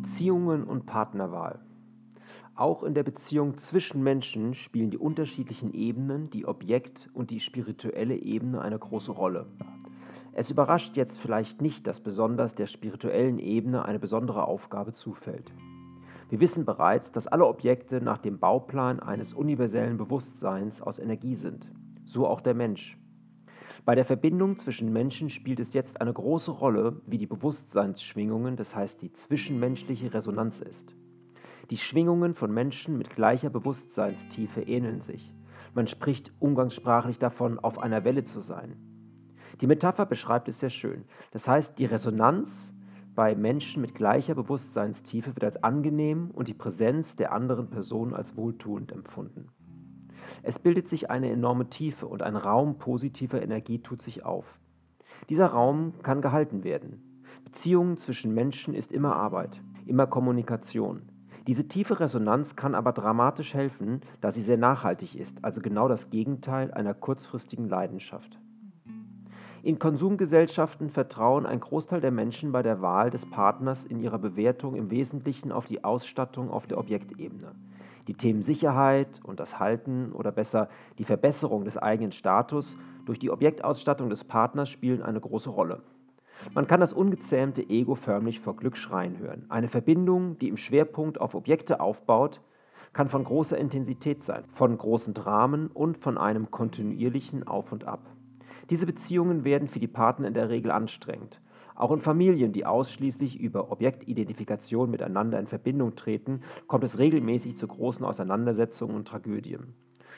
Beziehungen und Partnerwahl. Auch in der Beziehung zwischen Menschen spielen die unterschiedlichen Ebenen, die Objekt- und die spirituelle Ebene eine große Rolle. Es überrascht jetzt vielleicht nicht, dass besonders der spirituellen Ebene eine besondere Aufgabe zufällt. Wir wissen bereits, dass alle Objekte nach dem Bauplan eines universellen Bewusstseins aus Energie sind, so auch der Mensch. Bei der Verbindung zwischen Menschen spielt es jetzt eine große Rolle, wie die Bewusstseinsschwingungen, das heißt die zwischenmenschliche Resonanz ist. Die Schwingungen von Menschen mit gleicher Bewusstseinstiefe ähneln sich. Man spricht umgangssprachlich davon, auf einer Welle zu sein. Die Metapher beschreibt es sehr schön. Das heißt, die Resonanz bei Menschen mit gleicher Bewusstseinstiefe wird als angenehm und die Präsenz der anderen Person als wohltuend empfunden. Es bildet sich eine enorme Tiefe und ein Raum positiver Energie tut sich auf. Dieser Raum kann gehalten werden. Beziehungen zwischen Menschen ist immer Arbeit, immer Kommunikation. Diese tiefe Resonanz kann aber dramatisch helfen, da sie sehr nachhaltig ist, also genau das Gegenteil einer kurzfristigen Leidenschaft. In Konsumgesellschaften vertrauen ein Großteil der Menschen bei der Wahl des Partners in ihrer Bewertung im Wesentlichen auf die Ausstattung auf der Objektebene. Die Themen Sicherheit und das Halten oder besser die Verbesserung des eigenen Status durch die Objektausstattung des Partners spielen eine große Rolle. Man kann das ungezähmte Ego förmlich vor Glück schreien hören. Eine Verbindung, die im Schwerpunkt auf Objekte aufbaut, kann von großer Intensität sein, von großen Dramen und von einem kontinuierlichen Auf und Ab. Diese Beziehungen werden für die Partner in der Regel anstrengend. Auch in Familien, die ausschließlich über Objektidentifikation miteinander in Verbindung treten, kommt es regelmäßig zu großen Auseinandersetzungen und Tragödien.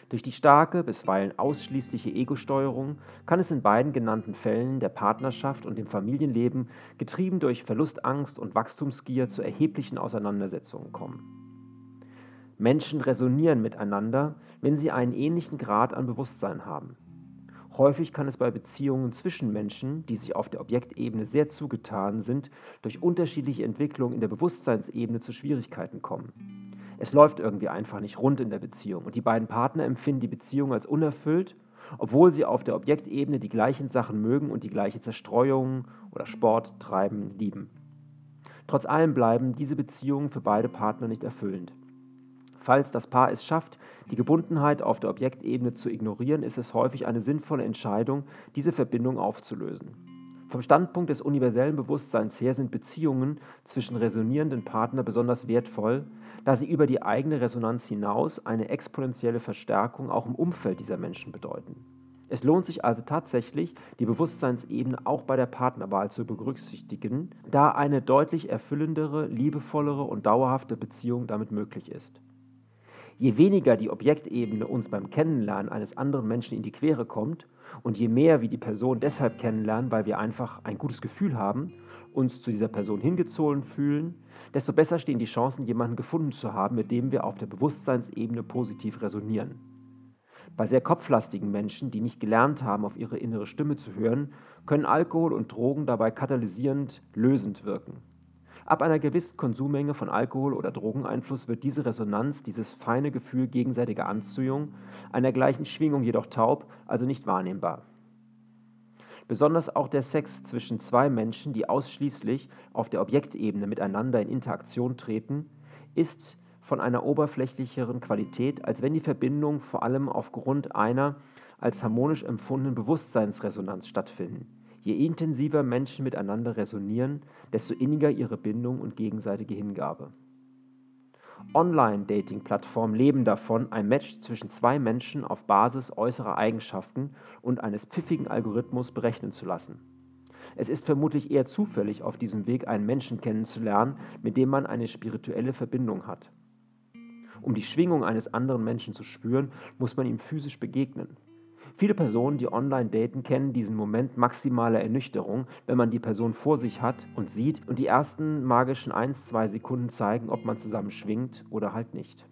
Durch die starke, bisweilen ausschließliche Ego-Steuerung kann es in beiden genannten Fällen der Partnerschaft und dem Familienleben, getrieben durch Verlustangst und Wachstumsgier, zu erheblichen Auseinandersetzungen kommen. Menschen resonieren miteinander, wenn sie einen ähnlichen Grad an Bewusstsein haben. Häufig kann es bei Beziehungen zwischen Menschen, die sich auf der Objektebene sehr zugetan sind, durch unterschiedliche Entwicklungen in der Bewusstseinsebene zu Schwierigkeiten kommen. Es läuft irgendwie einfach nicht rund in der Beziehung und die beiden Partner empfinden die Beziehung als unerfüllt, obwohl sie auf der Objektebene die gleichen Sachen mögen und die gleiche Zerstreuung oder Sport treiben lieben. Trotz allem bleiben diese Beziehungen für beide Partner nicht erfüllend. Falls das Paar es schafft, die Gebundenheit auf der Objektebene zu ignorieren, ist es häufig eine sinnvolle Entscheidung, diese Verbindung aufzulösen. Vom Standpunkt des universellen Bewusstseins her sind Beziehungen zwischen resonierenden Partnern besonders wertvoll, da sie über die eigene Resonanz hinaus eine exponentielle Verstärkung auch im Umfeld dieser Menschen bedeuten. Es lohnt sich also tatsächlich, die Bewusstseinsebene auch bei der Partnerwahl zu berücksichtigen, da eine deutlich erfüllendere, liebevollere und dauerhafte Beziehung damit möglich ist. Je weniger die Objektebene uns beim Kennenlernen eines anderen Menschen in die Quere kommt und je mehr wir die Person deshalb kennenlernen, weil wir einfach ein gutes Gefühl haben, uns zu dieser Person hingezogen fühlen, desto besser stehen die Chancen, jemanden gefunden zu haben, mit dem wir auf der Bewusstseinsebene positiv resonieren. Bei sehr kopflastigen Menschen, die nicht gelernt haben, auf ihre innere Stimme zu hören, können Alkohol und Drogen dabei katalysierend, lösend wirken. Ab einer gewissen Konsummenge von Alkohol oder Drogeneinfluss wird diese Resonanz, dieses feine Gefühl gegenseitiger Anziehung, einer gleichen Schwingung jedoch taub, also nicht wahrnehmbar. Besonders auch der Sex zwischen zwei Menschen, die ausschließlich auf der Objektebene miteinander in Interaktion treten, ist von einer oberflächlicheren Qualität, als wenn die Verbindung vor allem aufgrund einer als harmonisch empfundenen Bewusstseinsresonanz stattfinden. Je intensiver Menschen miteinander resonieren, desto inniger ihre Bindung und gegenseitige Hingabe. Online-Dating-Plattformen leben davon, ein Match zwischen zwei Menschen auf Basis äußerer Eigenschaften und eines pfiffigen Algorithmus berechnen zu lassen. Es ist vermutlich eher zufällig, auf diesem Weg einen Menschen kennenzulernen, mit dem man eine spirituelle Verbindung hat. Um die Schwingung eines anderen Menschen zu spüren, muss man ihm physisch begegnen. Viele Personen, die online daten, kennen diesen Moment maximaler Ernüchterung, wenn man die Person vor sich hat und sieht und die ersten magischen 1, 2 Sekunden zeigen, ob man zusammen schwingt oder halt nicht.